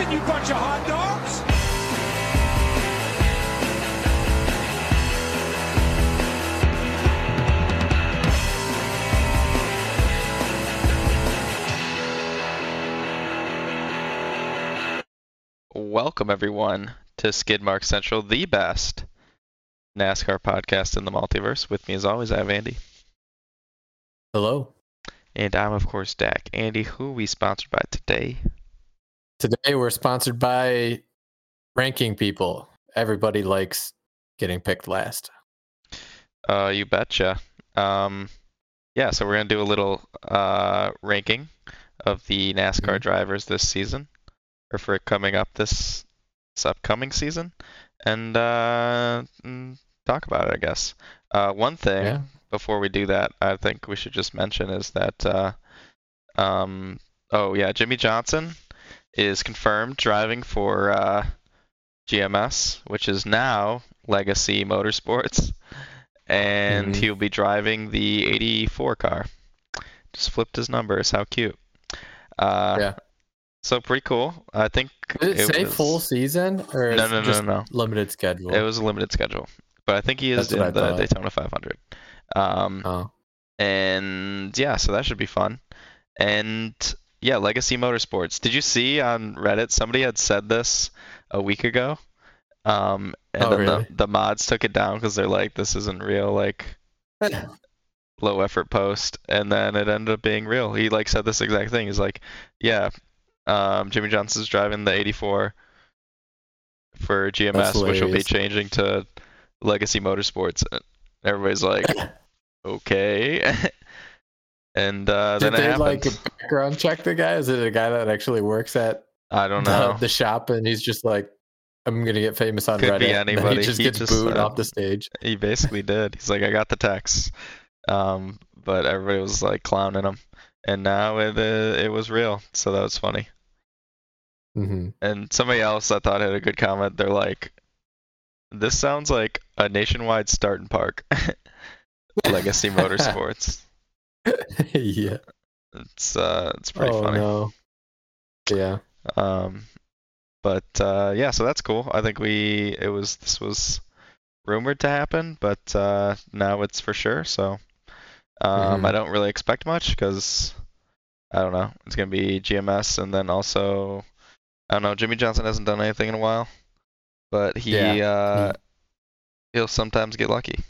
Listen, you bunch of hot dogs! Welcome everyone to Skidmark Central, the best NASCAR podcast in the multiverse. With me as always, I have Andy. Hello. And I'm of course Dak. Andy, who are we sponsored by today? Today we're sponsored by Ranking People. Everybody likes getting picked last. Uh, you betcha. Um, yeah, so we're gonna do a little uh, ranking of the NASCAR Mhm. drivers this season, or for coming up this, this upcoming season, and uh, mm, talk about it. I guess. Uh, one thing Yeah. before we do that, I think we should just mention is that, uh, um, oh yeah, Jimmie Johnson is confirmed driving for uh, GMS, which is now Legacy Motorsports, and Mhm. he'll be driving the 84 car. Just flipped his numbers. How cute. Uh, Yeah. So pretty cool. I think Did it, say was- full season or No, no, no, just no. limited schedule? It was a limited schedule, but I think he is That's in the. Daytona 500. Um, oh. and yeah, so that should be fun. And yeah, Legacy Motorsports. Did you see on Reddit somebody had said this a week ago? Um, and Oh, then really? the, the mods took it down because they're like, this isn't real, like low effort post. And then it ended up being real. He like said this exact thing. He's like, yeah, um, Jimmie Johnson's driving the 84 for GMS, which will be changing to Legacy Motorsports. And everybody's like, okay. and uh, Did then it they like background check the guy? Is it a guy that actually works at I don't know. the shop and he's just like, I'm gonna get famous on Could Reddit. be and anybody. He just He gets just, booed uh, off the stage. He basically did. He's like, I got the text, um, but everybody was like clowning him, and now it uh, it was real. So that was funny. hmm And somebody else I thought had a good comment. They're like, "This sounds like a nationwide start starting park." Legacy Motorsports. yeah. It's uh, it's pretty oh funny. no. Yeah. Um, but uh, yeah, so that's cool. I think we it was this was rumored to happen, but uh, now it's for sure. So um, Mhm. I don't really expect much because I don't know. It's gonna be GMS, and then also I don't know. Jimmie Johnson hasn't done anything in a while, but he Yeah, uh, he'll sometimes get lucky.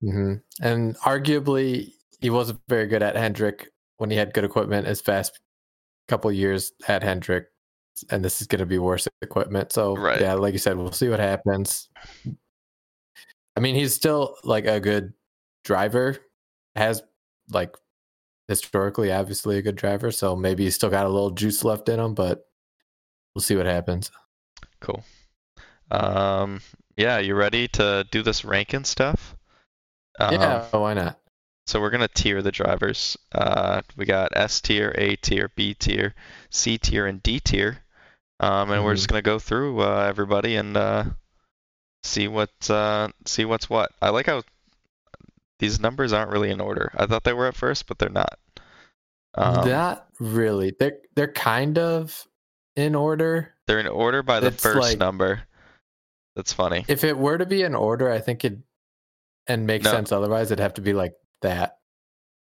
hmm And arguably, he wasn't very good at Hendrick when he had good equipment his past couple years at Hendrick. And this is going to be worse equipment. So, Right. yeah, like you said, we'll see what happens. I mean, he's still like a good driver, has like historically, obviously, a good driver. So maybe he's still got a little juice left in him, but we'll see what happens. Cool. Um, yeah, you ready to do this ranking stuff? Um, yeah, why not? So we're gonna tier the drivers. Uh, we got S tier, A tier, B tier, C tier, and D tier. Um, and we're just gonna go through uh, everybody and uh, see what uh, see what's what. I like how these numbers aren't really in order. I thought they were at first, but they're not. Um, not really. They're they're kind of in order. they're in order by the it's first like- number. That's funny. If it were to be in order, I think it and make No. sense otherwise, it'd have to be like that,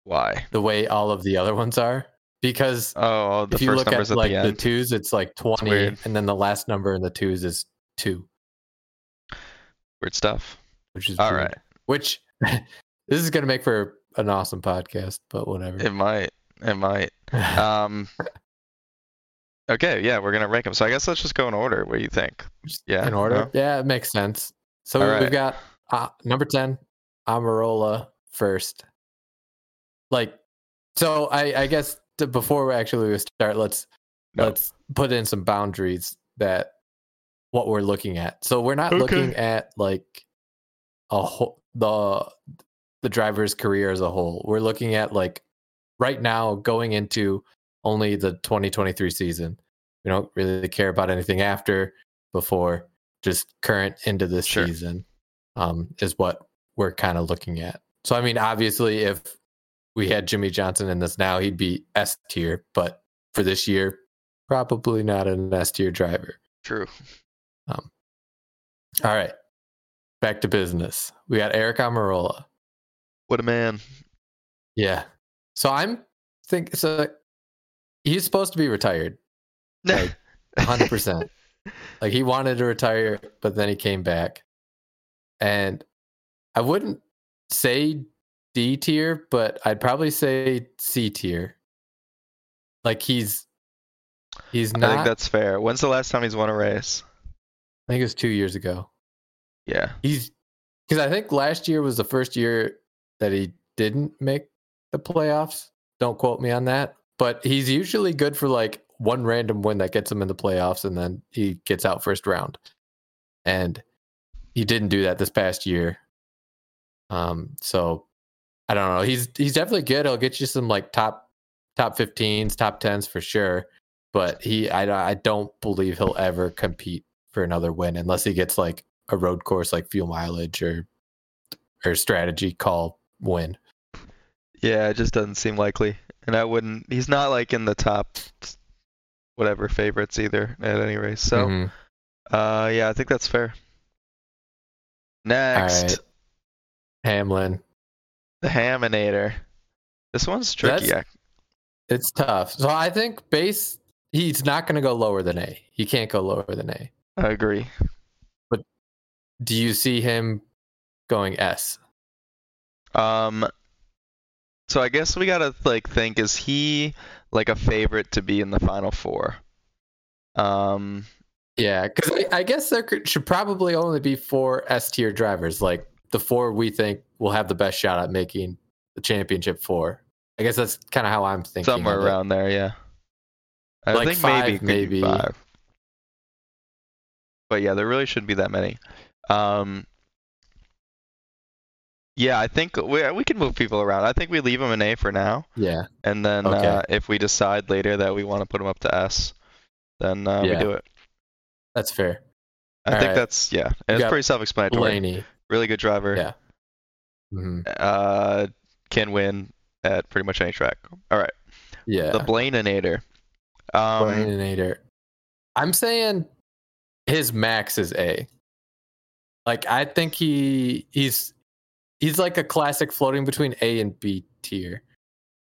Why? the way all of the other ones are. Because Oh, the if you look numbers at like the the, twos, it's like twenty, weird. and then the last number in the twos is two, Weird stuff. which is All weird. right. Which this is gonna make for an awesome podcast, but whatever. It might. It might. Um. Okay, yeah, we're gonna rank them. So I guess let's just go in order. What do you think? Yeah, in order. no? Yeah, it makes sense. So All we- right. we've got uh, number ten, Almirola first. Like, so I, I guess to, before we actually start, let's No. let's put in some boundaries that what we're looking at. So we're not Okay. looking at like a whole the the driver's career as a whole. We're looking at like right now going into only the 2023 season. We don't really care about anything after, before, just current into this Sure. season um, is what we're kind of looking at. So, I mean, obviously, if we had Jimmie Johnson in this now, he'd be S tier. But for this year, probably not an S tier driver. True. Um, all right. Back to business. We got Eric Almirola. What a man. Yeah. So I'm think so he's supposed to be retired. Like, 100%. like he wanted to retire, but then he came back. And I wouldn't say D tier, but I'd probably say C tier. Like he's he's not. I think that's fair. When's the last time he's won a race? I think it was 2 years ago. Yeah. He's because I think last year was the first year that he didn't make the playoffs. Don't quote me on that, but he's usually good for like one random win that gets him in the playoffs, and then he gets out first round. And he didn't do that this past year. Um, so I don't know. He's he's definitely good. He'll get you some like top top 15s, top 10s for sure. But he, I, I don't believe he'll ever compete for another win unless he gets like a road course like fuel mileage or or strategy call win. Yeah, it just doesn't seem likely. And I wouldn't he's not like in the top whatever favorites either at any race. So Mhm. uh yeah, I think that's fair. Next, right. Hamlin, the Haminator. This one's tricky. That's- it's tough. So I think base he's not going to go lower than A. He can't go lower than A. I agree. But do you see him going S? Um so I guess we gotta like think, is he like a favorite to be in the final four? Um Yeah, because I, I guess there could, should probably only be four S tier drivers, like the four we think will have the best shot at making the championship four. I guess that's kind of how I'm thinking. somewhere around there, yeah. I Like think five, maybe it could be maybe. five. But yeah, there really shouldn't be that many. Um, yeah, I think we we can move people around. I think we leave them in A for now, Yeah, and then Okay. uh, if we decide later that we want to put them up to S, then uh, we do it. that's fair. I All think right. that's yeah, and We pretty self-explanatory. Blaney. Really good driver. Yeah. Hmm Uh, can win at pretty much any track. All right, Yeah. the Blaininator. Um, Blaninator. I'm saying his max is A. Like I think he he's he's like a classic floating between A and B tier.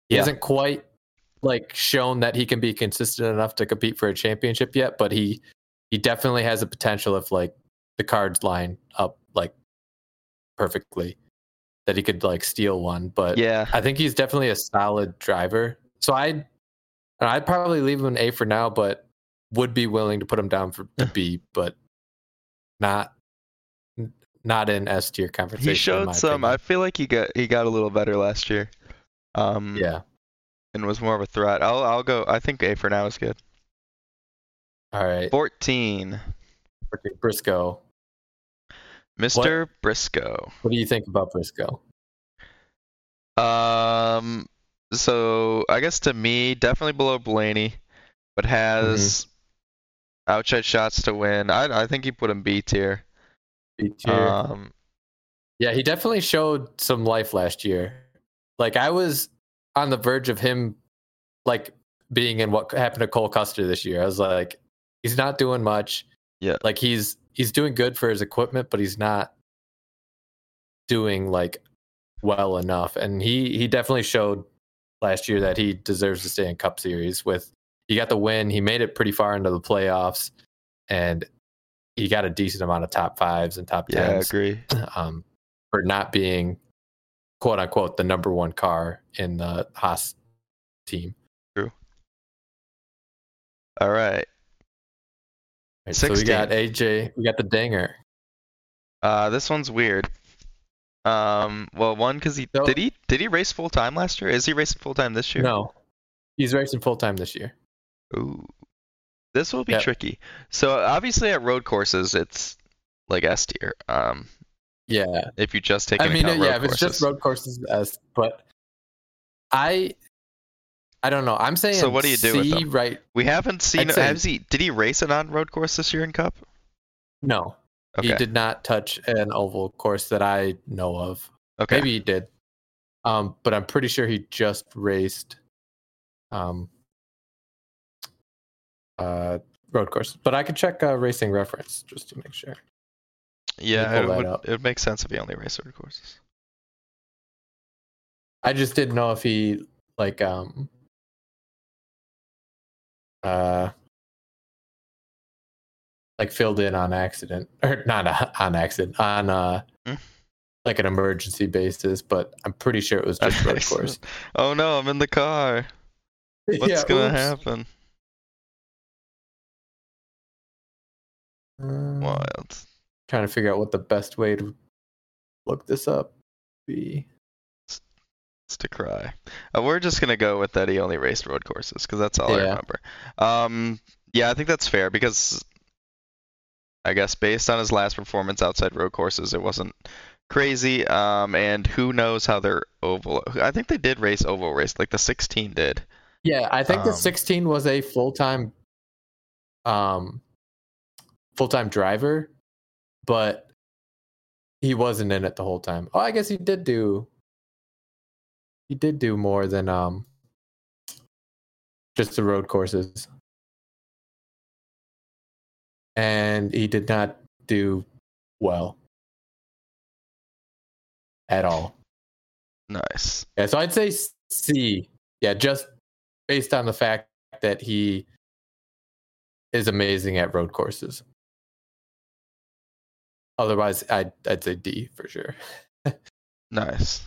He Yeah. hasn't quite like shown that he can be consistent enough to compete for a championship yet, but he he definitely has a potential if like the cards line up like perfectly that he could like steal one. But yeah, I think he's definitely a solid driver. So I'd I'd probably leave him an A for now, but would be willing to put him down for to B, but not not in S tier conversation. he showed some. I feel like he got he got a little better last year. Um, yeah. and was more of a threat. I'll I'll go. I think A for now is good. All right. 14, Okay, Briscoe. Mr. Briscoe. What do you think about Briscoe? Um, so I guess to me, definitely below Blaney, but has Mm-hmm. outside shots to win. I I think he put him B tier. B tier. Um, yeah, he definitely showed some life last year. Like I was on the verge of him like being in what happened to Cole Custer this year. I was like, he's not doing much. Yeah. Like he's he's doing good for his equipment, but he's not doing like well enough. And he he definitely showed last year that he deserves to stay in Cup Series with he got the win, he made it pretty far into the playoffs, and he got a decent amount of top fives and top yeah, I tens agree. um, for not being quote unquote the number one car in the Haas team. True. All right. Right, so we got AJ, we got the dinger. Uh, this one's weird. Um, well, one because he So- did he did he race full time last year? Is he racing full time this year? No, he's racing full time this year. Ooh. This will be Yep. tricky. So obviously at road courses it's like S tier. Um, Yeah, if you just take I mean, yeah, if it's just road courses, S. but I, I don't know. I'm saying So what do you do C, with them? right? we haven't seen. Say- Has he? Did he race an on road course this year in Cup? No, Okay. he did not touch an oval course that I know of. Okay. Maybe he did, um, but I'm pretty sure he just raced. Um, uh, road course. But I could check uh, racing reference just to make sure. Yeah, it that would, it would make sense if he only raced road courses. I just didn't know if he like um uh like filled in on accident or not on accident on uh Mm. like an emergency basis, but I'm pretty sure it was just road course. Oh no, I'm in the car. What's Yeah, gonna oops. happen? Um, Wild. Trying to figure out what the best way to look this up be. To cry. Uh, we're just gonna go with that he only raced road courses because that's all I Yeah. remember. Um, yeah, I think that's fair because I guess based on his last performance outside road courses, it wasn't crazy. Um, and who knows how their oval? I think they did race oval race, like the 16 did. Yeah, I think the Um, 16 was a full time um full time driver, but he wasn't in it the whole time. Oh, I guess he did do he did do more than um just the road courses. And he did not do well at all. Nice. Yeah, so I'd say C. Yeah, just based on the fact that he is amazing at road courses. Otherwise, I'd I'd say D for sure. Nice.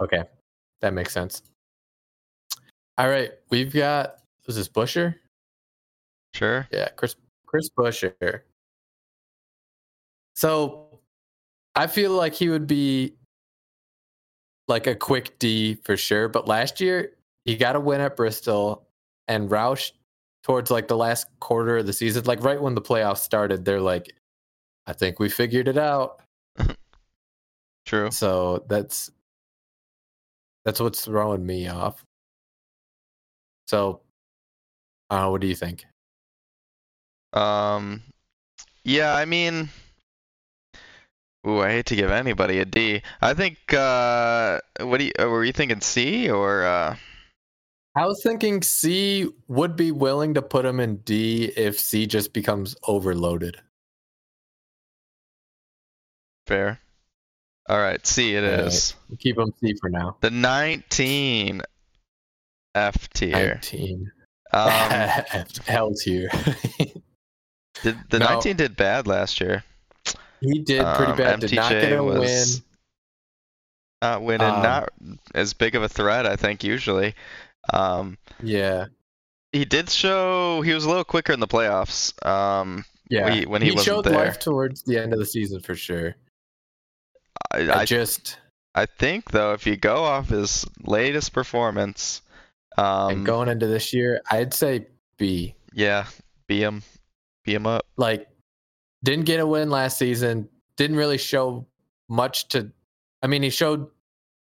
Okay, that makes sense. All right, we've got was this Buescher? Sure. Yeah, Chris Chris Buescher. So I feel like he would be like a quick D for sure. But last year he got a win at Bristol and Roush towards like the last quarter of the season, like right when the playoffs started, they're like, I think we figured it out. True. So that's that's what's throwing me off. So uh, what do you think? Um, yeah, I mean, ooh, I hate to give anybody a D. I think, uh, what do you, uh, were you thinking C or, uh, I was thinking C would be willing to put him in D if C just becomes overloaded. fair? All right, C it is. Right. Keep them C for now. The 19 F tier. 19. Um, Hell tier. did, the No. 19 did bad last year. he did pretty Um, bad. Did not get a win. Not winning, Um, not as big of a threat, I think, usually. Um, Yeah. he did show he was a little quicker in the playoffs. Um, Yeah. he- when he wasn't showed there. life towards the end of the season for sure. I, I, just I think though, if you go off his latest performance, um, and going into this year, I'd say B. yeah, be him, be him up. Like didn't get a win last season, didn't really show much to I mean, he showed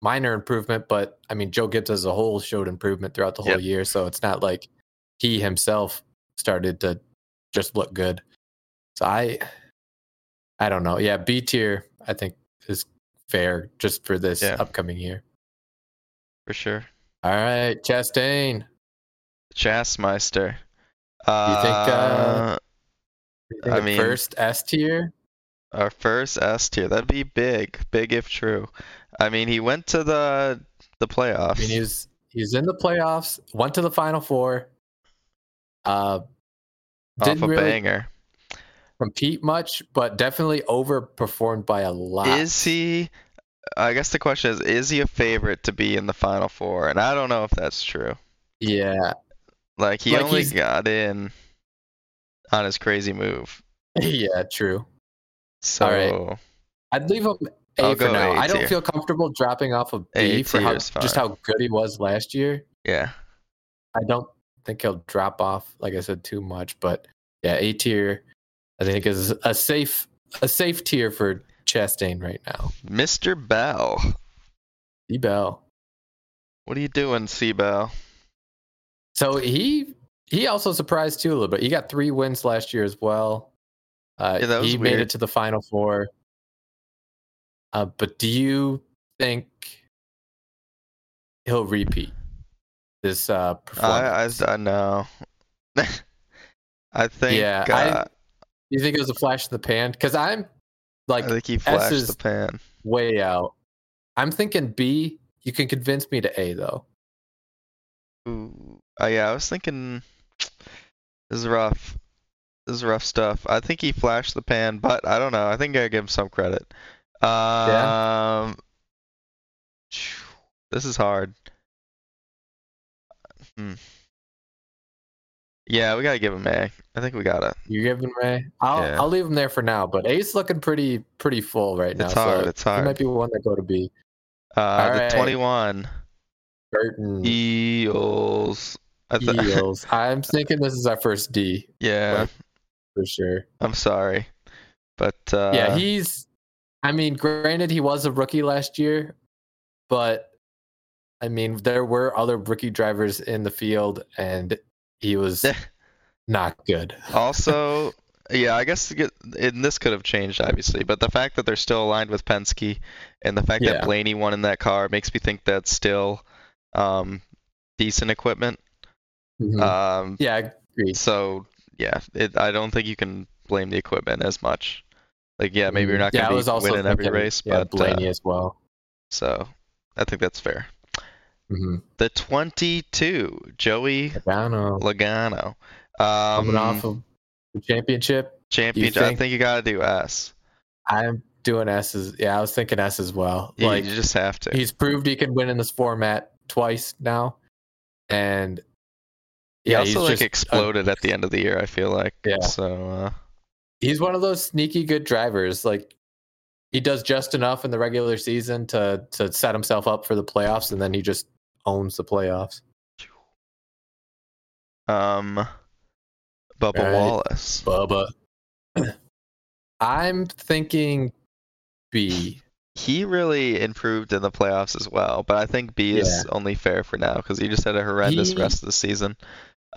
minor improvement, but I mean, Joe Gibbs as a whole showed improvement throughout the whole Yep. year, so it's not like he himself started to just look good. So I I don't know. Yeah, B tier I think fair just for this Yeah. upcoming year. for sure. All right, Chastain. Chasmeister. you think, uh, You think I mean- first S tier? Our first S tier. That'd be big, big if true. I mean, he went to the the playoffs. I mean, he's he's in the playoffs, went to the final four. Uh, off didn't a really banger. Compete much, but definitely overperformed by a lot. Is he? I guess the question is: Is he a favorite to be in the final four? And I don't know if that's true. Yeah, Like he Like, only he's- got in on his crazy move. yeah, true. So right. I'd leave him A I'll for now. A I don't feel comfortable dropping off of B A for how, just how good he was last year. yeah, I don't think he'll drop off, like I said, too much. But yeah, A tier, I think is a safe a safe tier for Chastain right now. Mr. Bell. D Bell. What are you doing, C Bell? So he he also surprised too a little bit. He got three wins last year as well. Uh, Yeah, that was he made it to the final four. Uh, but do you think he'll repeat this uh, I, performance? I, I know. I think. Yeah, uh, I- You think it was a flash in the pan? Because I'm like I think he flashed is- the pan. way out. I'm thinking B. You can convince me to A though. Ooh. Uh, yeah, I was thinking. This is rough. This is rough stuff. I think he flashed the pan, but I don't know. I think I give him some credit. Um. This is hard. Hmm. Yeah, we gotta give him A. I think we gotta. You give him A. I'll Yeah. I'll leave him there for now. But A's looking pretty pretty full right now. It's hard, So it's He hard. might be one that go to B. Uh, the Alright. 21 Burton Eels. Th- Eels. I'm thinking this is our first D yeah, for sure. I'm sorry, but uh, yeah, he's. I mean, granted, he was a rookie last year, but I mean, there were other rookie drivers in the field, and he was not good. also, yeah, I guess to get, and this could have changed obviously, but the fact that they're still aligned with Penske and the fact Yeah. that Blaney won in that car makes me think that's still um, decent equipment. Mhm. Um, yeah, I agree. so yeah, it, I don't think you can blame the equipment as much. Like, yeah, maybe you're not Mm-hmm. yeah, I gonna was be winning every race, yeah, but Blaney uh, as well. so I think that's fair. Hmm The 22, Joey Logano Logano. Um, coming off of the championship. championship. I think- you gotta do S. I'm doing S as yeah, I was thinking S as well. You, like you just have to. he's proved he can win in this format twice now, and He yeah, also he's like just exploded at the end of the year. I feel like. Yeah. So uh, he's one of those sneaky good drivers. Like he does just enough in the regular season to to set himself up for the playoffs, and then he just owns the playoffs. um, Bubba Right. Wallace. Bubba. I'm thinking B. He really improved in the playoffs as well, but I think B is only fair for now because he just had a horrendous He- rest of the season.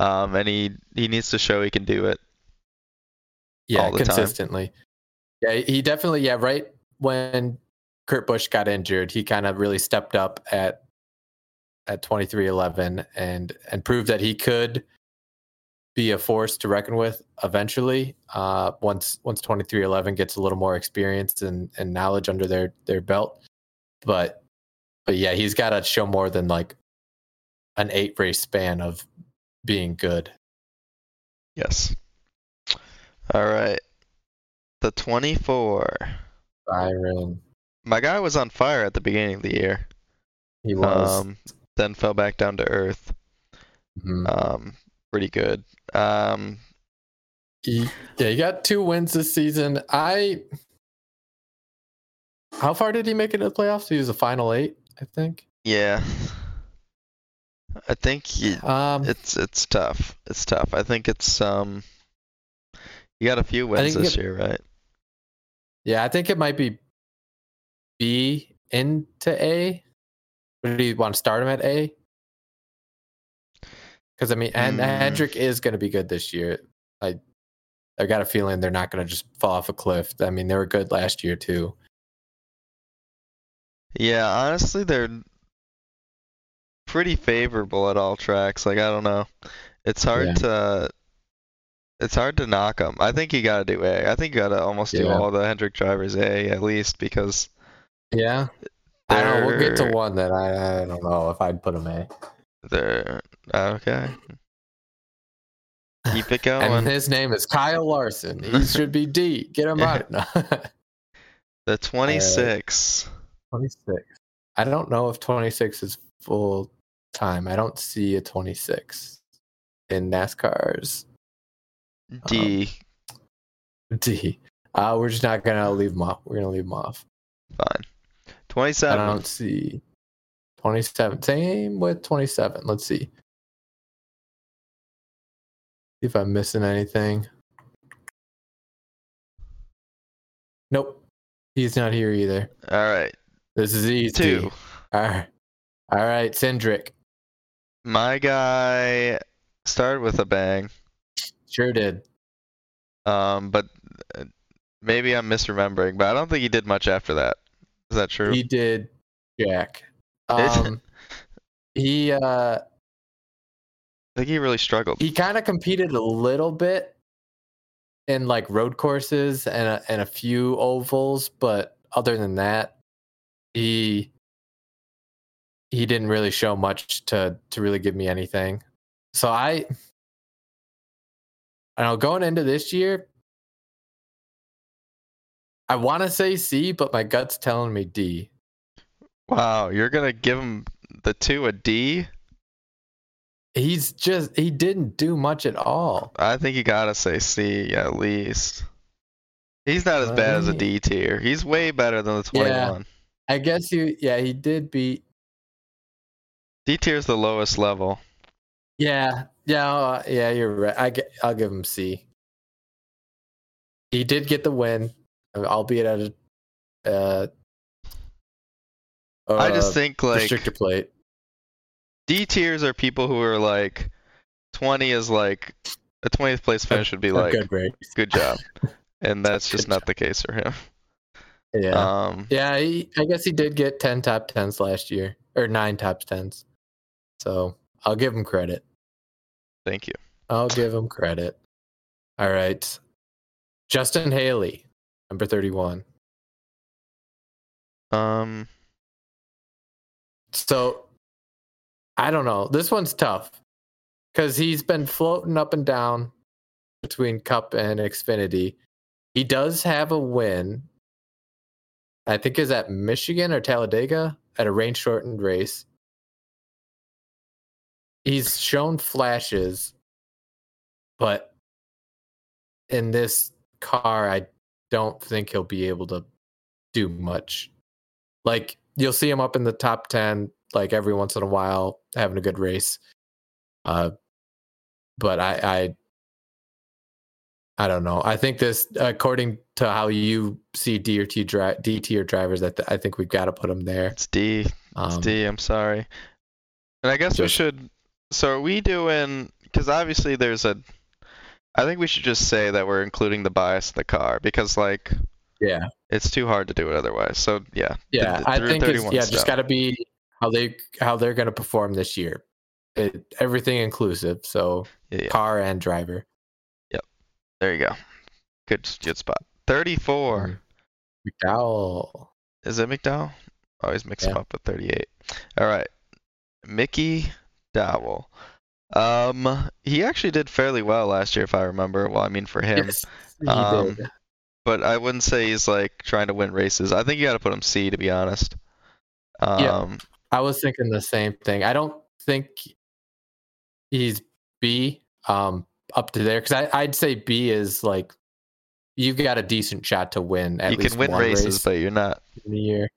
Um, and he he needs to show he can do it. Yeah, all the time. consistently. Yeah, he definitely. Yeah, right when Kurt Busch got injured, he kind of really stepped up at at 23-11 and and proved that he could be a force to reckon with eventually. Uh, once once 23-11 gets a little more experience and and knowledge under their their belt, but but yeah, he's got to show more than like an eight race span of being good. Yes. All right. The 24. Byron, My guy was on fire at the beginning of the year. he was. Um, then fell back down to earth. mhm. Um, pretty good. Um, He, yeah, he got two wins this season. I. How far did he make it to the playoffs? He was a final eight, I think. yeah. I think he, Um, it's it's tough. It's tough. I think it's um. You got a few wins this it- year, right? yeah, I think it might be B into A. Do you want to start him at A? Because I mean, and Hmm. Hendrick is going to be good this year. I, I got a feeling they're not going to just fall off a cliff. I mean, they were good last year too. Yeah, honestly, they're pretty favorable at all tracks. Like I don't know, it's hard Yeah. to it's hard to knock them. I think you gotta do A. I think you gotta almost do all the Hendrick drivers A at least because Yeah, I don't know. We'll get to one that I, I don't know if I'd put him A. they're okay. Keep it going. And his name is Kyle Larson. He should be D. Get him out. No. The 26. 26. I don't know if 26 is full time. I don't see a 26 in NASCAR's D. D. Uh, we're just not gonna leave him off. We're gonna leave him off. Fine. I 27. don't see 27. Same with 27. Let's see. See if I'm missing anything. Nope. He's not here either. All right. This is easy. Two. All right. All right, Cindric. My guy started with a bang. Sure did. Um, but uh, maybe I'm misremembering, but I don't think he did much after that. Is that true? He did Jack. Um, he uh I think he really struggled. he kind of competed a little bit in like road courses and a, and a few ovals, but other than that, he he didn't really show much to to really give me anything. So I I know going into this year, I want to say C, but my gut's telling me D. Wow, you're gonna give him the two a D? He's just he didn't do much at all. I think you gotta say C at least. He's not as bad as a D tier. He's way better than the Yeah. 21. I guess you yeah, he did beat D tier is the lowest level. Yeah, yeah, uh, yeah. You're right. I get, I'll give him C. He did get the win, albeit at a. Uh, I just uh, think like restrictor plate. D tiers are people who are like 20 is like a 20th place finish would be like good race. good job, and that's just not the case for him. Yeah, Um, yeah. He, I guess he did get ten top tens last year, or nine top tens. So I'll give him credit. thank you. I'll give him credit. All right, Justin Haley, number thirty-one. Um, So I don't know. This one's tough because he's been floating up and down between Cup and Xfinity. He does have a win. I think is at Michigan or Talladega at a rain shortened race. He's shown flashes, but in this car, I don't think he'll be able to do much. Like you'll see him up in the top 10 like every once in a while having a good race. Uh but I I I don't know. I think this according to how you see D or T dri- D tier drivers I, th- I think we've got to put them there. it's D. It's Um, D. I'm sorry. And I guess we should. So are we doing? Because obviously there's a. I think we should just say that we're including the bias of the car because like yeah. it's too hard to do it otherwise. So yeah. Yeah, the I think it's 31 yeah, just got to be how they how they're going to perform this year. It, everything inclusive, so Yeah, yeah. car and driver. Yep, there you go. Good, good spot. 34. Mhm. McDowell. Is it McDowell? I always mix him up with 38. All right. Mickey Dowell. Um, he actually did fairly well last year, if I remember. Well, I mean for him, Yes, Um, did. but I wouldn't say he's like trying to win races. I think you got to put him C, to be honest. Um, Yeah. I was thinking the same thing. I don't think he's B um up to there because I'd say B is like you've got a decent shot to win at you least can win one races, race but you're not. in a year,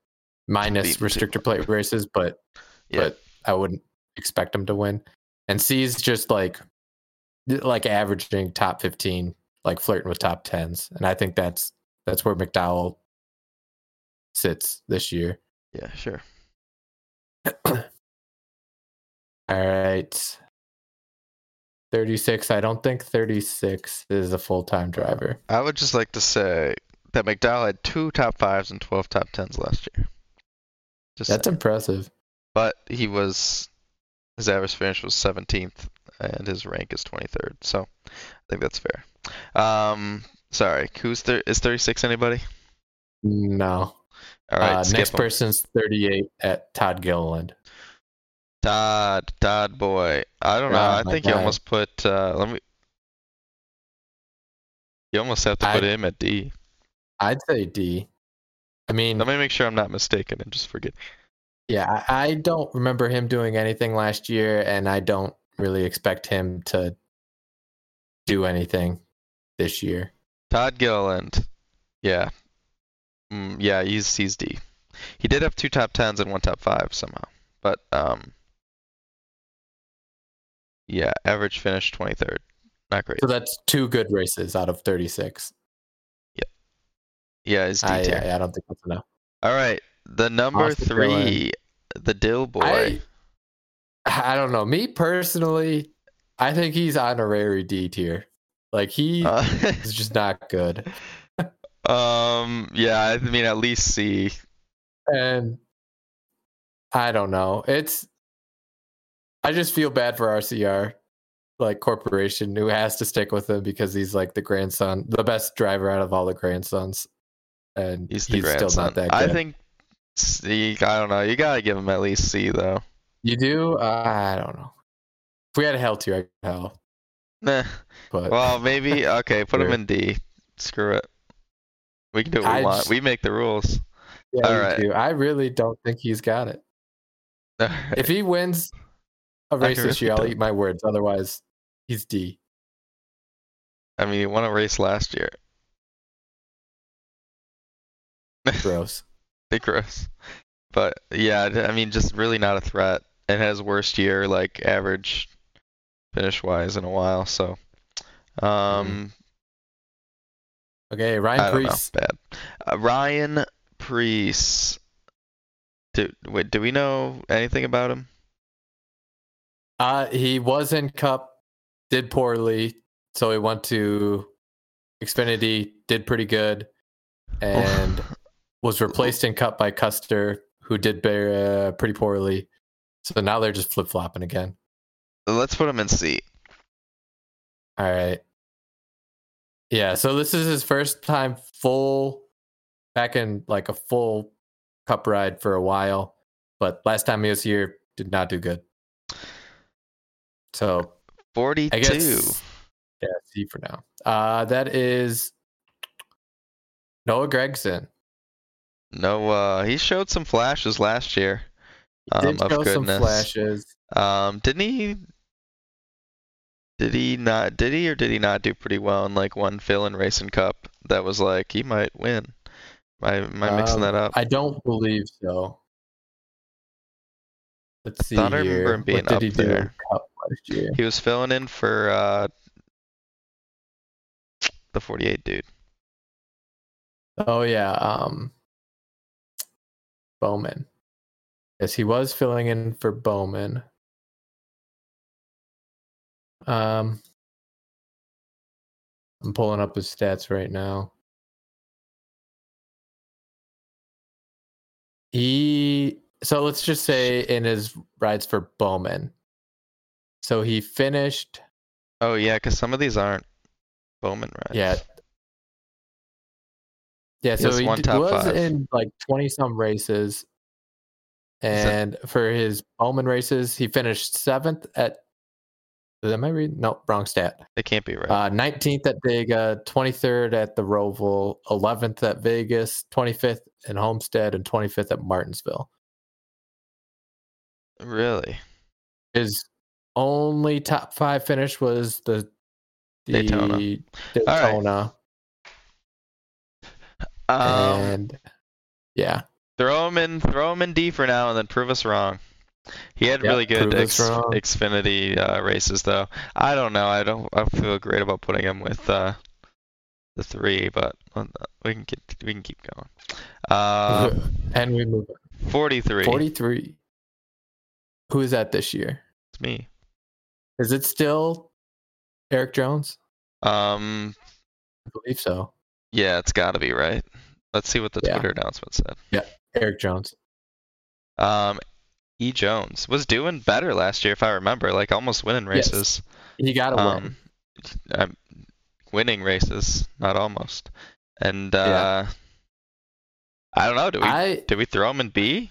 minus the restrictor plate races. But Yeah. but I wouldn't expect him to win. And C is just like like averaging top fifteen, like flirting with top tens, and I think that's that's where McDowell sits this year. Yeah, sure. All right. 36. I don't think 36 is a full time driver. I would just like to say that McDowell had two top fives and 12 top tens last year. Just That's saying. impressive. but he was his average finish was 17th and his rank is 23rd. So I think that's fair. Um, sorry, who's there? Is 36 anybody? No. All right, uh, next 'em. person's 38 at Todd Gilliland. Todd, Todd boy. I don't know. Ah, I think you almost put. Uh, let me. You almost have to I- put him at D. I'd say D. I mean, Let me make sure I'm not mistaken and just forget. Yeah, I, don't remember him doing anything last year, and I don't really expect him to do anything this year. Todd Gilliland. Yeah. Mm, yeah, he's he's D. He did have two top tens and one top five somehow, but um. Yeah, average finish 23rd. Not great. So that's two good races out of 36. Yeah, he's D I. I, I don't think that's enough. All right, the number Austin three, Dillon. the Dill boy. I, I don't know. Me personally, I think he's honorary D tier. Like he Uh, is just not good. um, yeah, I mean at least C. And I don't know. It's I just feel bad for RCR. like corporation who has to stick with him because he's like the grandson, the best driver out of all the grandsons, and He's he's, still not that good. I think C. I don't know. You gotta give him at least C though. you do. Uh, I don't know. If we had a hell tier, I could hell, Nah. but Well, maybe okay. Put him in D. Screw it. We can do what we I want. just- We make the rules. yeah, alright. do. I really don't think he's got it. Alright. If he wins a race this year, I'll eat my words. Otherwise, he's D. I mean, he won a race last year. Gross. Big gross. But yeah, I mean, just really not a threat. And has worst year like average finish wise in a while. So, um, Okay, I Ryan don't Preece. know. Bad. Uh, Ryan Preece. Do wait, do we know anything about him? Uh, he was in Cup, did poorly, so he went to Xfinity, did pretty good, and was replaced in Cup by Custer, who did bear, uh, pretty poorly. So now they're just flip flopping again. Let's put him in C. All right. Yeah, so this is his first time full back in like a full cup ride for a while, but last time he was here did not do good. So 42. I guess yeah, C for now. Uh that is Noah Gragson. No, uh, he showed some flashes last year. He did Um, of show some flashes. Um, didn't he? Did he not? Did he or did he not do pretty well in like one fill in Racing Cup? That was like he might win. Am I, am I mixing Um, that up? I don't believe so. Let's see I remember here. him being what did up he do there. Cup last year? He was filling in for uh, the 48 dude. Oh yeah, um Bowman. Yes, he was filling in for Bowman. Um I'm pulling up his stats right now. He so let's just say in his rides for Bowman. So he finished Oh yeah, because some of these aren't Bowman rides. Yeah. Yeah, so he d- was five. in like 20 some races. And for his Bowman races, he finished seventh at. Am I reading? No, wrong stat. It can't be right. Uh, 19th at Vega, 23rd at the Roval, 11th at Vegas, 25th in Homestead, and 25th at Martinsville. really? His only top five finish was the, the Daytona. Daytona. Um, and yeah. throw him in, throw him in D for now, and then prove us wrong. He had Yep, really good X. Xfinity uh, races, though. I don't know. I don't. I feel great about putting him with uh, the three, but uh, we can get we can keep going. Uh, and we move on. 43. 43. Who is that this year? It's me. Is it still Erik Jones? Um, I believe so. Yeah, it's got to be right. Let's see what the Yeah. Twitter announcement said. Yeah, Erik Jones. Um, E Jones was doing better last year, if I remember, like almost winning Yes. races. He got a win. Um, I'm winning races, not almost. And uh. I don't know. Do we I do we throw him in B?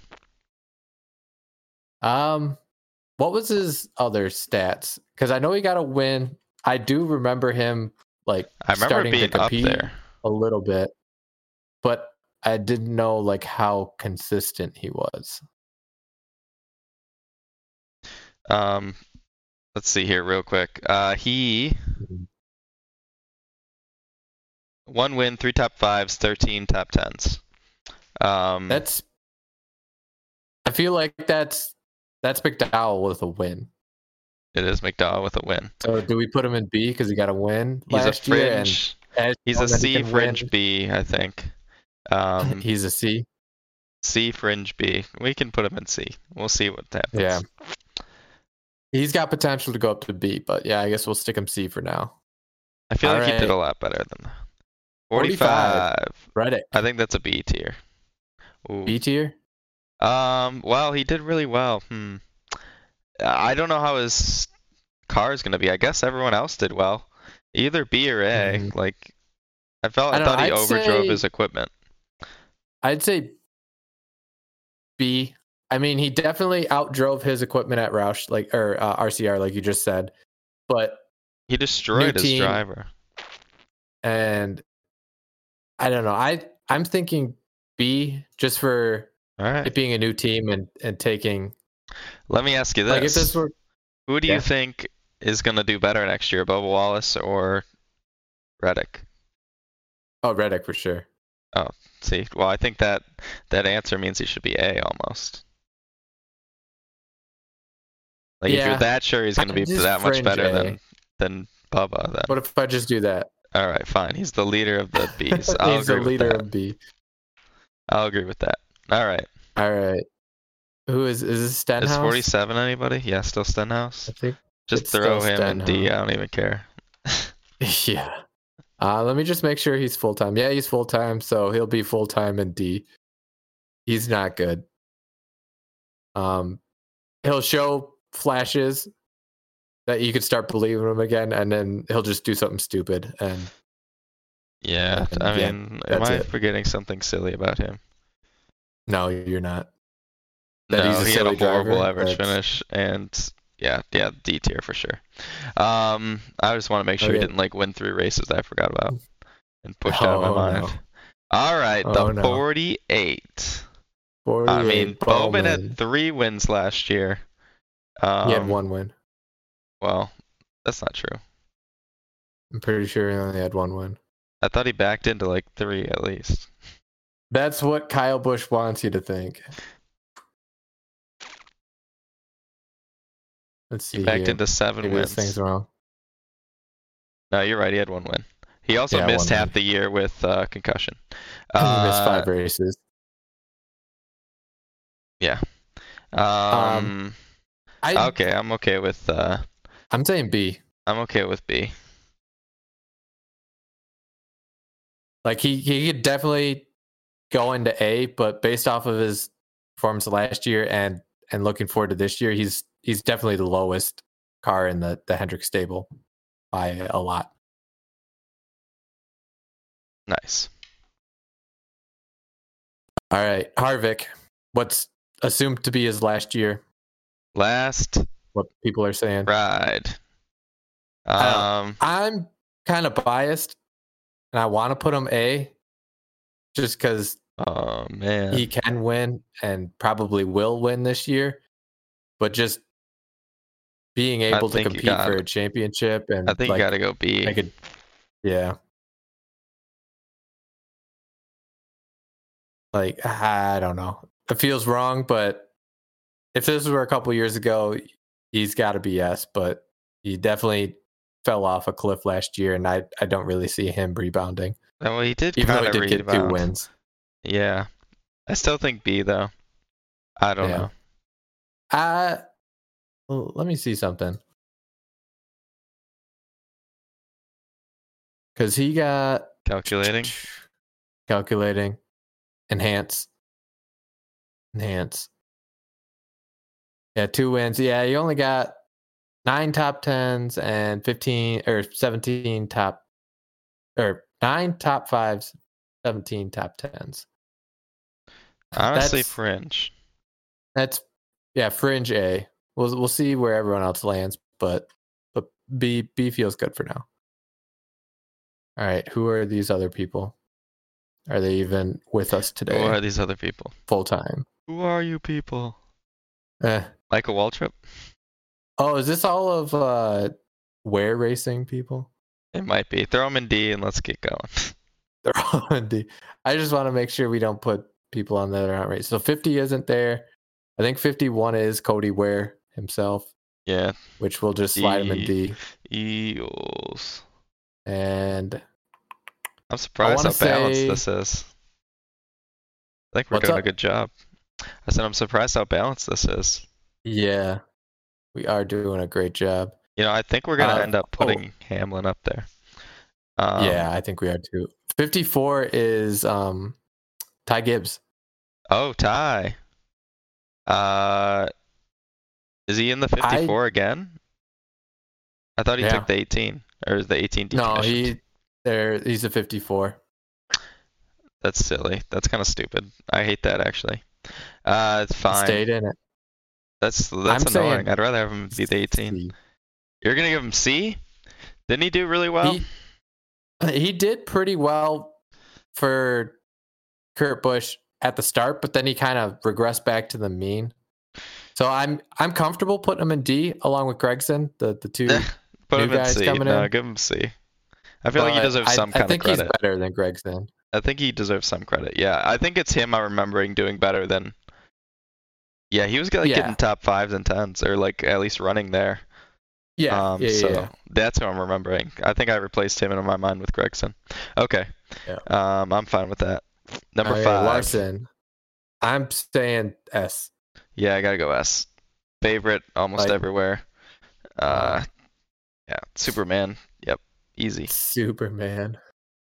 um what was his other stats? Because I know he got a win. I do remember him like I remember starting to being up compete there. A little bit, but I didn't know like how consistent he was. Um, let's see here real quick. Uh, he one win, three top fives, thirteen top tens. Um, That's I feel like that's that's McDowell with a win. it is McDowell with a win. So do we put him in B because he got a win He's last a year? And fringe. He's a C he fringe win? B, I think. Um, He's a C. C fringe B. We can put him in C. We'll see what happens. Yeah. He's got potential to go up to B, but yeah, I guess we'll stick him C for now. I feel like he did a lot better than that. 45. 45. Reddick I think that's a B tier. Ooh. B tier. Um. Well, he did really well. Hmm. I don't know how his car is going to be. I guess everyone else did well. Either B or A. Mhm. Like, I felt I I, thought know, he I'd overdrove say- his equipment. I'd say B. I mean, he definitely outdrove his equipment at Roush, like or uh, RCR, like you just said. But He destroyed his team. driver. and I don't know. I I'm thinking B just for All right. it being a new team and and taking Let me ask you this: like if this were Who do Yeah. you think is going to do better next year, Bubba Wallace or Reddick? oh Reddick for sure. Oh, see, well, I think that that answer means he should be A almost. Like if you're that sure he's going to be that much better A. than than Bubba, then What if I just do that? all right, fine. He's the leader of the B's. He's I'll the agree leader with that. of B. I'll agree with that. All right. All right. Who is is this Stenhouse? Is 47 anybody? Yeah, still Stenhouse. I think Just it's throw him in D. I don't even care. yeah. Uh, let me just make sure he's full time. Yeah, he's full time, so he'll be full time in D. He's not good. Um, he'll show flashes that you could start believing him again, and then he'll just do something stupid. And Yeah, And I yeah, mean, am I it. forgetting something silly about him? no, you're not. That no, he's a he had a horrible driver, average that's- finish, and yeah, yeah, D tier for sure. Um, I just want to make sure he didn't like win three races I forgot about and pushed out of my Oh, mind. no. All right, Oh, the no. 48. 48 I mean, Bowman Bowman. had three wins last year. Um, he had one win. Well, that's not true. I'm pretty sure he only had one win. I thought he backed into like three at least. That's what Kyle Busch wants you to think. Let's see. He backed here. into seven Maybe wins. thing's wrong. No, you're right. He had one win. He also Yeah, missed half win. the year with uh, concussion. he missed Uh, five races. Yeah. Um, I, okay, I'm okay with uh, I'm saying B. I'm okay with B. Like he he could definitely go into A, but based off of his performance last year and and looking forward to this year, he's he's definitely the lowest car in the the Hendrick stable by a lot. Nice. All right, Harvick. What's assumed to be his last year? Last What people are saying. ride. I Um, I'm kind of biased, and I want to put him A, just because oh man. he can win and probably will win this year. But just being able to compete got- for a championship and I think like, you got to go B. I could, yeah. Like I don't know, it feels wrong, but if this were a couple years ago, he's got to be yes. But he definitely fell off a cliff last year, and I I don't really see him rebounding, well, he did even though he did get two rebound. wins. Yeah. I still think B though. I don't Yeah. know. Uh well, let me see something. Cause he got Calculating. calculating, enhance, enhance. Yeah, two wins. Yeah, he only got nine top tens and fifteen or seventeen top or nine top fives, seventeen top tens. Honestly, That's- fringe. That's yeah, fringe A. We'll we'll see Ware everyone else lands, but but B B feels good for now. All right, who are these other people? Are they even with us today? Who are these other people? full time? Who are you people? Eh. Michael Waltrip? Oh, is this all of uh, where racing people? It might be. Throw them in D and let's get going. They're all in D. I just want to make sure we don't put people on that aren't right. So 50 isn't there. I think 51 is Cody Ware himself, yeah. which we'll just slide him in D. Eagles. And I'm surprised how wanna balanced say- this is. I think we're What's doing a good job. I said I'm surprised how balanced this is. yeah, we are doing a great job. You know, I think we're gonna Uh, end up oh. putting Hamlin up there. Um, yeah, I think we are too. 54 is um Ty Gibbs. Oh, Ty. Uh, is he in the 54 again? I thought he Yeah. took the 18 or is the 18 No, he there. He's a 54. That's silly. That's kind of stupid. I hate that actually. Uh, it's fine. Stayed in it. That's that's I'm annoying. I'd rather have him be the 18. C. You're gonna give him C? Didn't he do really well? He, he did pretty well for Kurt Busch at the start, but then he kind of regressed back to the mean. So I'm I'm comfortable putting him in D along with Gragson, the the two. Put new him in guys C. coming No, in. give him C. I feel like he deserves I- some I kind of think credit. he's better than Gragson. I think he deserves some credit. Yeah, I think it's him. I'm remembering doing better than. Yeah, he was like Yeah. getting top fives and tens, or like at least running there. Yeah, Um, yeah, yeah, so yeah. that's who I'm remembering. I think I replaced him in my mind with Gragson. Okay. Yeah. Um, I'm fine with that. Number Okay, five. Larson. I'm saying S. Yeah, I gotta go S. Favorite almost everywhere. Uh, yeah, Superman. Yep, easy. Superman.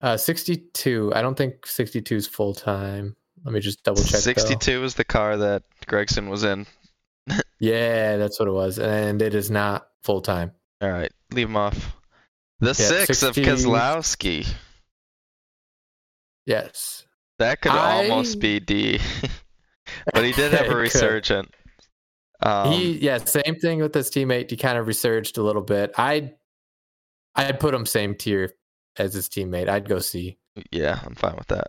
Uh, 62. I don't think 62 is full time. Let me just double check. though. 62 is the car that Gragson was in. Yeah, that's what it was, and it is not full time. All right, leave him off. The Yeah, six of 60 Keselowski. Yes. That could I- almost be D, but he did have a resurgent. Um, he yeah, same thing with his teammate. He kind of resurged a little bit. I'd I'd put him same tier as his teammate. I'd go C. yeah, I'm fine with that.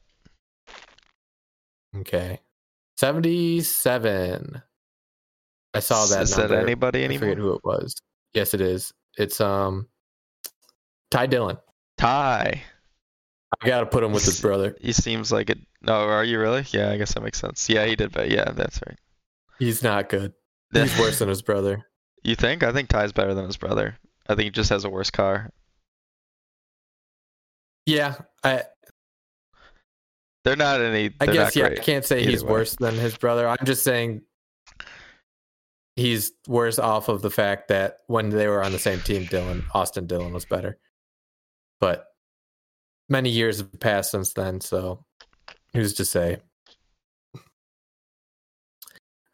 Okay. 77. I saw that Is number. that anybody I forget who it was. Yes, it is. It's um Ty Dillon. Ty. I gotta put him with his brother. He seems like it. No, are you really? Yeah, I guess that makes sense. Yeah, he did, but yeah, that's right. He's not good. He's worse than his brother. You think? I think Ty's better than his brother. I think he just has a worse car. Yeah, I They're not any. I they're guess yeah, I can't say he's way. worse than his brother. I'm just saying he's worse off of the fact that when they were on the same team, Dillon Austin Dillon was better. But many years have passed since then, so who's to say?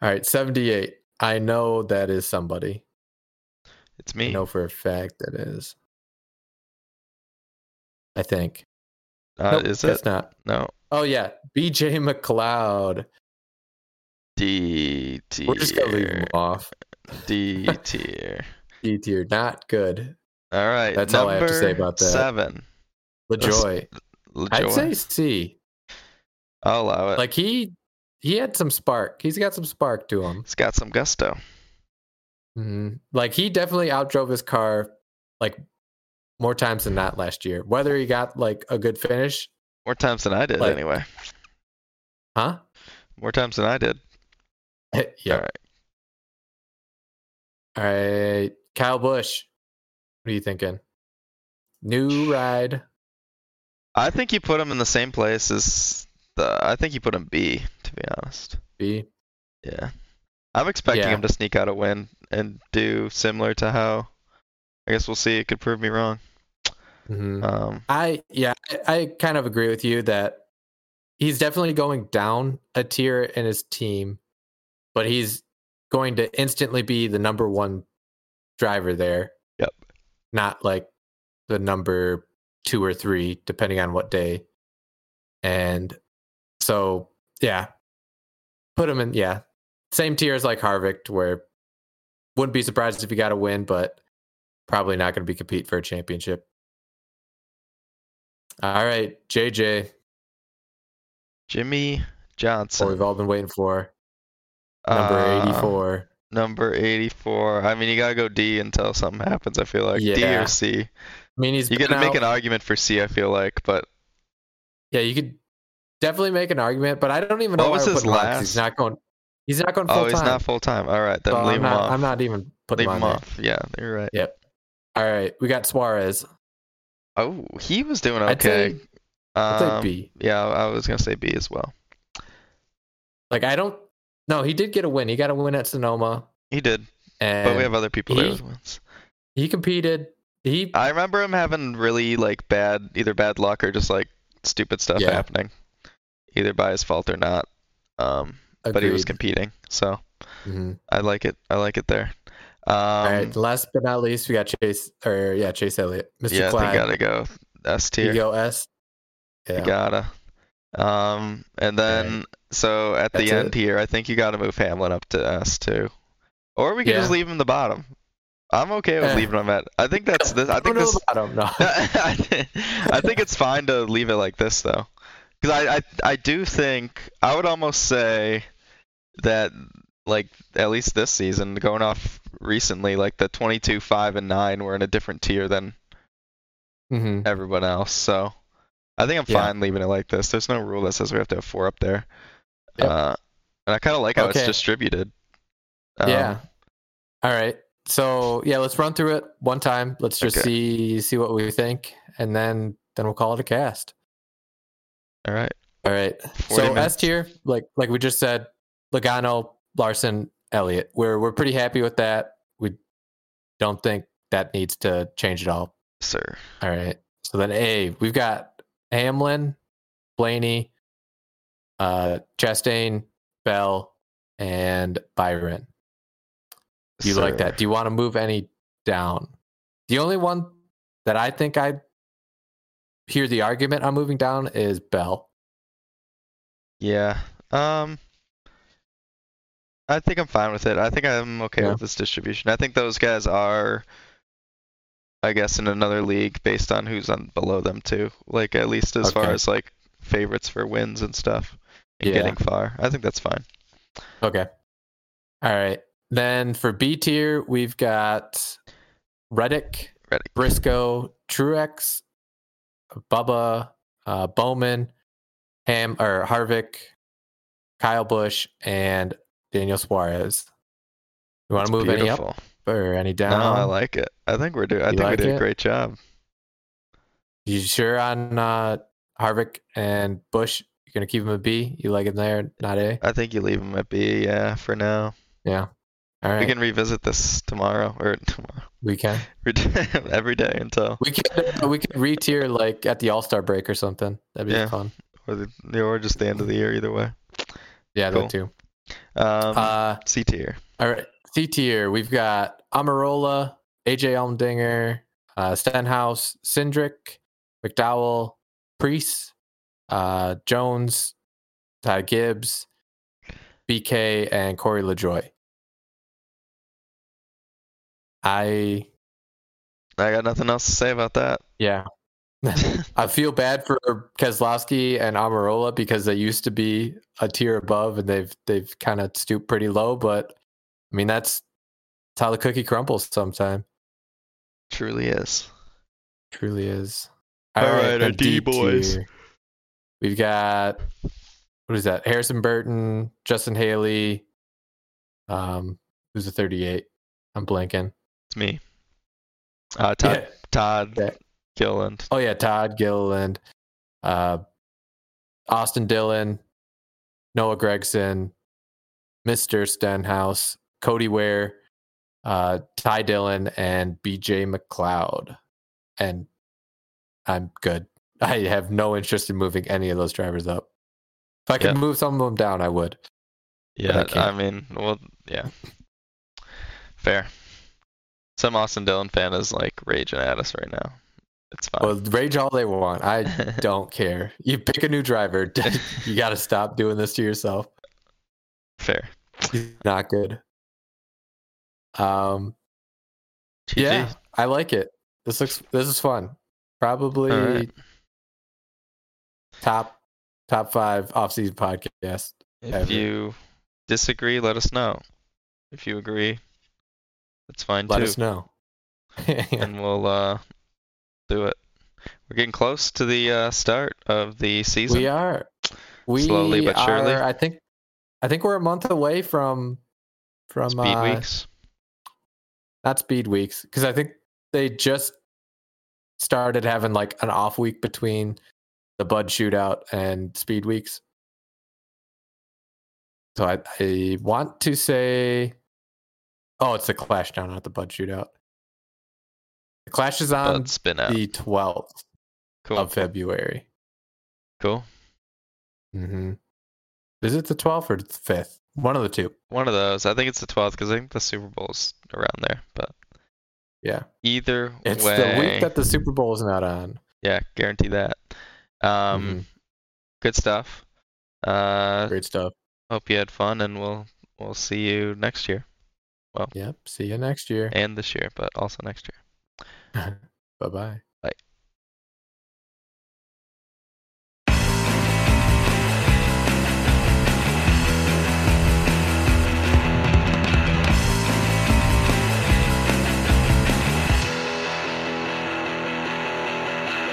All right, 78. I know that is somebody. It's me. I know for a fact that is. I think. Uh, Nope, is It's not. No. Oh yeah, BJ McLeod. D tier. We're just gonna leave him off. D tier. D tier, not good. All right. That's all I have to say about that. Seven. LaJoie. I'd say C. I'll allow it. Like he he had some spark. He's got some spark to him. He's got some gusto. Mhm. Like he definitely outdrove his car like more times than not last year. Whether he got like a good finish, More times than I did, Like- anyway. huh? More times than I did. yeah. All right. All right. Kyle Busch. What are you thinking? New ride. I think you put him in the same place as the. I think he put him B, to be honest. B. Yeah. I'm expecting Yeah. him to sneak out a win and do similar to how. I guess we'll see. It could prove me wrong. Mhm. Um, I yeah, I, I kind of agree with you that he's definitely going down a tier in his team, but he's going to instantly be the number one driver there. Yep. Not like the number two or three, depending on what day. And so yeah. Put him in yeah. Same tier as like Harvick, where wouldn't be surprised if he got a win, but probably not going to be compete for a championship. All right, JJ, Jimmie what Johnson. we've all been waiting for. Number Uh, 84. Number 84. I mean, you gotta go D until something happens. I feel like D or C. I mean, he's You could make an argument for C. I feel like, but Yeah, you could definitely make an argument, but I don't even know What was his putting him on 'cause He's not going. He's not going full time. oh, he's not full time. All right, then so leave I'm him not. off. I'm not even putting leave him him off. Yeah, you're right. Yep. All right, we got Suarez. Oh, he was doing I'd okay. say, I'd say Um, B. Yeah, I was gonna say B as well. Like I don't. No, he did get a win. He got a win at Sonoma, He did, and but we have other people there he- with wins. he competed. He I remember him having really like bad, either bad luck or just like stupid stuff Yeah. happening, either by his fault or not. Um, but he was competing, so Mhm. I like it. I like it there. Um, All right. Last but not least, we got Chase or yeah, Chase Elliott, Mr. yeah, I Clyde. gotta go S you go S. You gotta. Um, and then so at the end it. here, I think you gotta move Hamlin up to S too, or we can just leave him the bottom. I'm okay with Eh. leaving him at. I think that's this. I think don't know this. about no. I think it's fine to leave it like this though, because I, I I do think I would almost say that like at least this season, going off recently, like the 22, 5, and 9 were in a different tier than hmm everyone else. So I think I'm Yeah. fine leaving it like this. There's no rule that says we have to have four up there. Yep. Uh, and I kind of like how Okay. it's distributed. Um, yeah. All right. So yeah, let's run through it one time. Let's just Okay. see see what we think, and then then we'll call it a cast. All right. All right. So minutes. S tier, like like we just said, Logano, Larson, Elliott. We're we're pretty happy with that. We don't think that needs to change at all. Sir. All right. So then A, we've got Hamlin, Blaney, uh, Chastain, Bell, and Byron. Do you like that? Do you want to move any down? The only one that I think I hear the argument on moving down is Bell. Yeah. Um. I think I'm fine with it. I think I'm okay Yeah. with this distribution. I think those guys are, I guess, in another league based on who's on below them too. Like at least as far as like favorites for wins and stuff, and Yeah. getting far. I think that's fine. Okay. All right. Then for B tier, we've got Reddick, Ready. Briscoe, Truex, Bubba, uh, Bowman, Ham or Harvick, Kyle Busch, and Daniel Suarez. You want to move any up or any down? No, I like it. I think we're doing. I think like we did it? a great job. You sure on uh, Harvick and Busch? You're gonna keep him a B? You like him there, not A? I think you leave them at B. Yeah, for now. Yeah. All right. We can revisit this tomorrow or tomorrow We can. every day until We can We could re-tier like at the All Star break or something. That'd be Yeah. fun. or the or just the end of the year. Either way. Yeah, Cool. that too. Um, Uh, C tier. all right. C tier. We've got Almirola, AJ Allmendinger, uh, Stenhouse, Cindric, McDowell, Preece, uh, Jones, Ty Gibbs, BK, and Corey LaJoie. I I got nothing else to say about that. yeah. I feel bad for Keselowski and Almirola because they used to be a tier above and they've they've kind of stooped pretty low, but I mean that's, that's how the cookie crumbles sometime. Truly is. Truly is. All right, the our D boys. tier. We've got what is that? Harrison Burton, Justin Haley, um, who's a 38. I'm blanking. It's me. Uh, Todd. Yeah. Todd Yeah. Gilliland. Oh yeah, Todd Gilliland, uh, Austin Dillon, Noah Gragson, Mr. Stenhouse, Cody Ware, uh, Ty Dillon, and BJ McLeod. And I'm good. I have no interest in moving any of those drivers up. If I could Yeah. move some of them down, I would. Yeah, I, can't. mean, well, yeah. Fair. Some Austin Dillon fan is like raging at us right now. It's fine. Well, rage all they want. I don't care. You pick a new driver. you got to stop doing this to yourself. Fair. Not good. Um, GG. Yeah, I like it. This looks this is fun. Probably right. top top five off season podcast. If ever. you disagree, let us know. If you agree, that's fine Let too. us know. and we'll uh, do it. We're getting close to the uh, start of the season. we are. We Slowly but surely. are- I think I think we're a month away from from Speed uh, weeks. not speed weeks because I think they just started having like an off week between the Bud shootout and speed weeks. So I, I want to say, oh, it's the Clash down, not the Bud shootout. The Clash is on But spin out. the twelfth Cool. of February. Cool. Mm-hmm. Is it the 12th or the 5th? One of the two. One of those. I think it's the 12th because I think the Super Bowl's around there. But Yeah. either way. It's way, the week that the Super Bowl is not on. yeah, guarantee that. Um, Mhm. good stuff. Uh, Great stuff. hope you had fun, and we'll we'll see you next year Yep. See you next year. and this year, but also next year. bye bye.